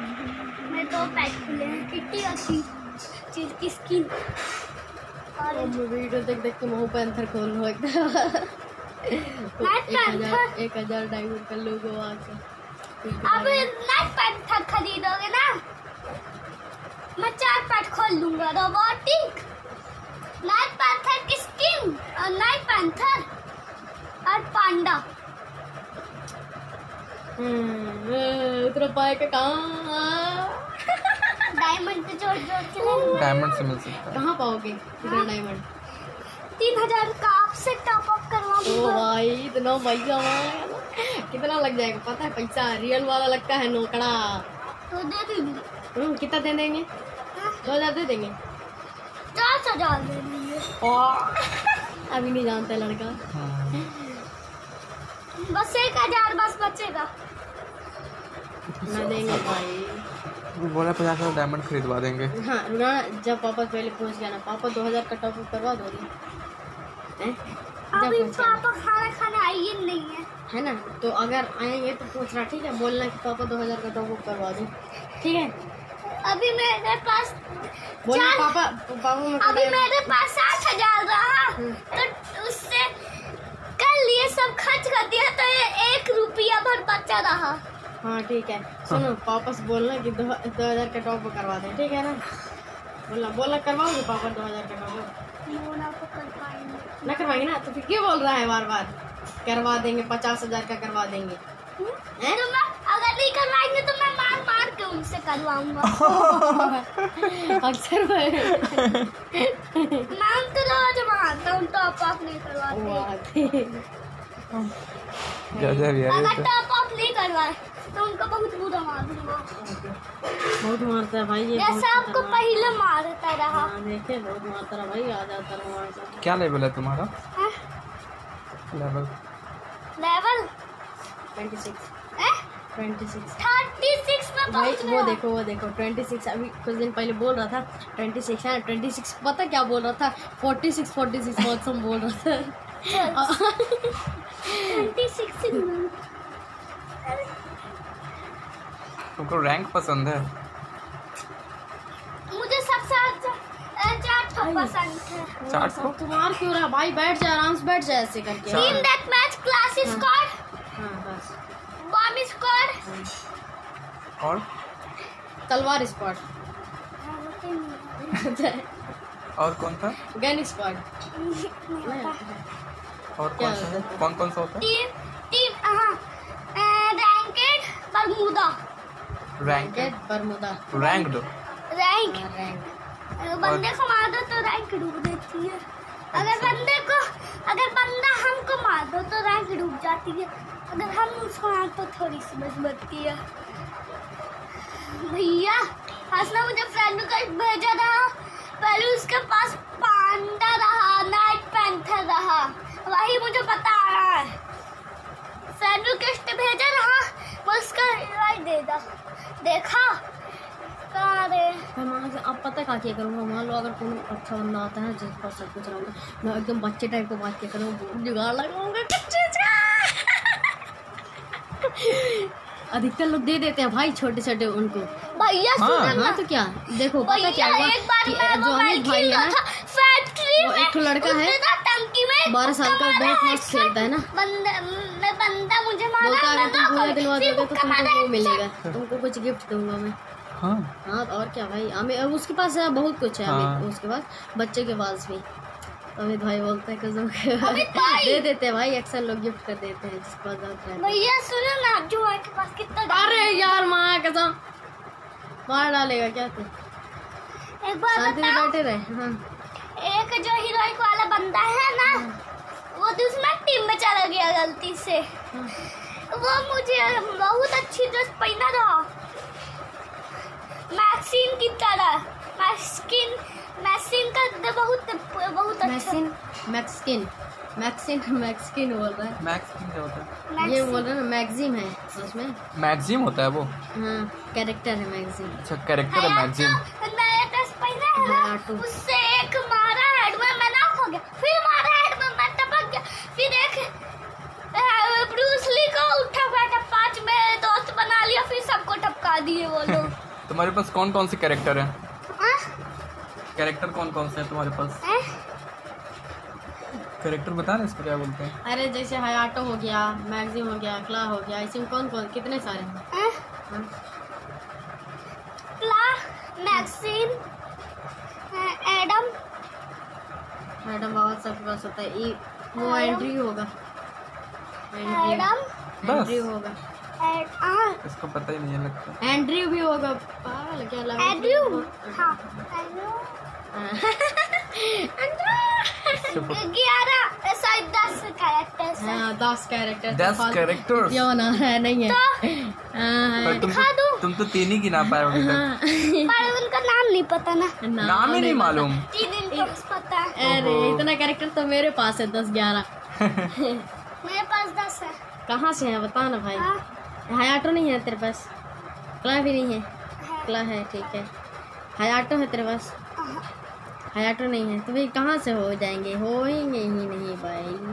मैं तो पैक खुले हैं कितनी अच्छी चीज़ की स्किन और वीडियो देख देख के मुँह पैंथर खोल लो एकदम एक हज़ार Panther? एक हज़ार डायमंड कर लो गोवा से अब नाइट पैंथर खरीदोगे ना? मैं चार पैट खोल लूँगा रोबोटिक नाइट पैंथर की स्किन और नाइट पैंथर और पांडा हम्म, पाए के कहाँ? डायमंड से जोड़ जोड़ के डायमंड से मिल सकता है। कहाँ पाओगे? इतना डायमंड तीन हज़ार का आपसे टॉप अप करवा ओ भाई इतना पैसा कितना लग जाएगा? पता है पैसा रियल वाला लगता है नोकड़ा तो दे दूँगी। हम्म, कितना दे देंगे? दो हज़ार दे देंगे? दस हज़ार दे दीजिए अभी नहीं जानते लड़का। हम्म। बस एक हज़ार बस बचेगा। देंगे। भाई वो बोला पचास हज़ार डायमंड खरीदवा देंगे। हाँ ना जब पापा पहले पहुँच गया ना पापा दो हज़ार का टॉप अप करवा दोगे हैं? अभी पापा खाना खाने आइए नहीं है। है ना? तो अगर आएँगे तो पूछ रहा ठीक है बोलना कि पापा दो हज़ार का टॉप अप करवा दो। ठीक है? अभी मेरे पास बोलना पापा पापा मैं अभी मेरे पास सात हज़ार रहा हम्म। तो उससे कल ये सब खर्च कर दिया तो ये एक रुपया भर बचा रहा। हाँ ठीक है। सुनो पापा से बोलना कि दो दो हज़ार का टॉप अप करवा दें ठीक है ना? बोला बोला करवाओगे पापा दो हज़ार का टॉप पाएँगे। ना करवाएँगे ना? तो फिर क्यों बोल रहा है बार बार करवा देंगे पचास हज़ार का करवा देंगे। हैं? तो मैं अगर नहीं करवाएँगे तो मैं मार मार के उनसे करवाऊँगा। अक्सर मैं- नाम तो रोज मारता हूँ टॉप अप नहीं करवाते। गजब यार अगर तो टॉप अप नहीं करवाए तो बहुत बुरा मारता है भाई ये सबको पहले मारता रहा। हाँ, देखे बहुत मारता रहा भाई आ जाता रहा क्या लेवल है तुम्हारा? है? लेवल लेवल 26 26 में भाई वो देखो वो देखो 26 अभी कुछ दिन पहले बोल रहा था 26 है 26 पता क्या बोल रहा था? 46 46 बहुत सब बोल रहा था। 26 तुमको रैंक पसंद है? मुझे सबसे अच्छा पसंद है। चार्ट को? तुम्हार क्यों रहा? भाई बैठ जा आराम से बैठ जा ऐसे करके। Team death match class squad हाँ बस। बॉम्ब और? तलवार स्क्वाड और कौन था? गन स्क्वाड और कौन सा होता है? कौन कौन सा होता टीम टीम हाँ। रैंकेड बरमूदा है रैंक बरमुदा रैंक रैंक हाँ, रैंक बंदे को मार दो तो रैंक डूब देती है। अगर बंदे को अगर बंदा हमको मार दो तो रैंक डूब जाती है। अगर हम उसको मार तो थोड़ी सी बच बचती है। भैया हंसना मुझे फ्रेंड को भेजा था। पहले उसके पास पांडा रहा नाइट पैंथर रहा। वही मुझे बता रहा है। फ्रेंड रिक्वेस्ट भेजा रहा मैं उसका रिवाइव दे दा देखा कहाँ रे मैं वहाँ पता क्या करूँगा मान लो अगर कोई अच्छा बंदा आता है जिसके पास सब कुछ रहूँगा मैं एकदम बच्चे टाइप को बात किया करूँगा जुगाड़ लगाऊँगा अधिकतर लोग दे देते हैं भाई छोटे छोटे उनको। भैया हाँ, हाँ। तो क्या? देखो पता क्या हुआ कि जो अमित भाई है ना फैक्ट्री वो में एक लड़का है, बारह साल का बहुत मस्त है, खेलता है ना। बंदा मुझे मारा बोलता मैं अगर तुम पूरा दिलवा दोगे तो तुमको वो मिलेगा। तुमको कुछ गिफ्ट दूँगा मैं। हाँ। हाँ तो और क्या भाई? हमें अब उसके पास है बहुत कुछ है हाँ। उसके पास बच्चे के पास भी। अमित भाई बोलते है कसम अमित भाई! दे देते हैं भाई अक्सर लोग गिफ्ट कर देते हैं जिसके पास जाता है भैया सुनो ना जुआ के पास कितना अरे यार माँ कसम। मार डालेगा क्या तू? एक बार शांति में बैठे रहे हाँ। एक जो हीरोइक वाला बंदा है ना वो दुश्मन टीम में चला गया गलती से। हाँ। वो मुझे बहुत अच्छी ड्रेस पहना था। मैक्सिन की तरह। मैक्सिन मैक्सिन का तो बहुत बहुत अच्छा। मैक्सिन मैक्सिन मैक्सकिन बोल रहा है। मैक्स क्या होता है? ये बोल रहा है ना मैगजीम है उसमें। मैगजीम होता है वो? हाँ कैरेक्टर है मैगजीम अच्छा कैरेक्टर है मैगजीम तो ड्रेस पहना है ना उससे एक मारा हेड में मैं नॉक हो गया। फिर मारा हेड में मैं टपक गया। फिर एक ब्रूस ली को उठा बैठा पाँच में दोस्त बना लिया फिर सबको टपका दिए वो लोग। तुम्हारे पास कौन कौन से कैरेक्टर हैं? कैरेक्टर कौन कौन से हैं तुम्हारे पास? हैं? कैरेक्टर बता ना इसको क्या बोलते हैं? अरे जैसे हयाटो हो गया मैगजिम हो गया क्ला हो गया इसमें कौन कौन कितने सारे हैं? क्ला मैक्सिन हैं, एडम बहुत सबके पास होता है वो एंट्री होगा। एडम एंड्रयू होगा। हाँ इसको पता ही नहीं है लगता। एंड्रयू भी होगा पागल क्या लगा एड्रू हाँ एड्रू इससे पता- ग्यारह सॉरी दस कैरेक्टर्स हाँ। दस कैरेक्टर दस कैरेक्टर्स क्यों ना? है। नहीं है हाँ, पर तुम दूँ? तुम तो तीन ही गिना पाए हाँ, पर उनका नाम नहीं पता ना। नाम ही नहीं मालूम। तीन पता। अरे इतना कैरेक्टर तो मेरे पास है दस ग्यारह। मेरे पास दस है। कहाँ से है? बता ना भाई। हाँ ऑटो नहीं है तेरे पास? कला भी नहीं है? कला क्ला है ठीक है। हाई ऑटो है तेरे पास? हाई ऑटो नहीं है। तो भाई कहाँ से हो जाएँगे? होएँगे ही नहीं भाई।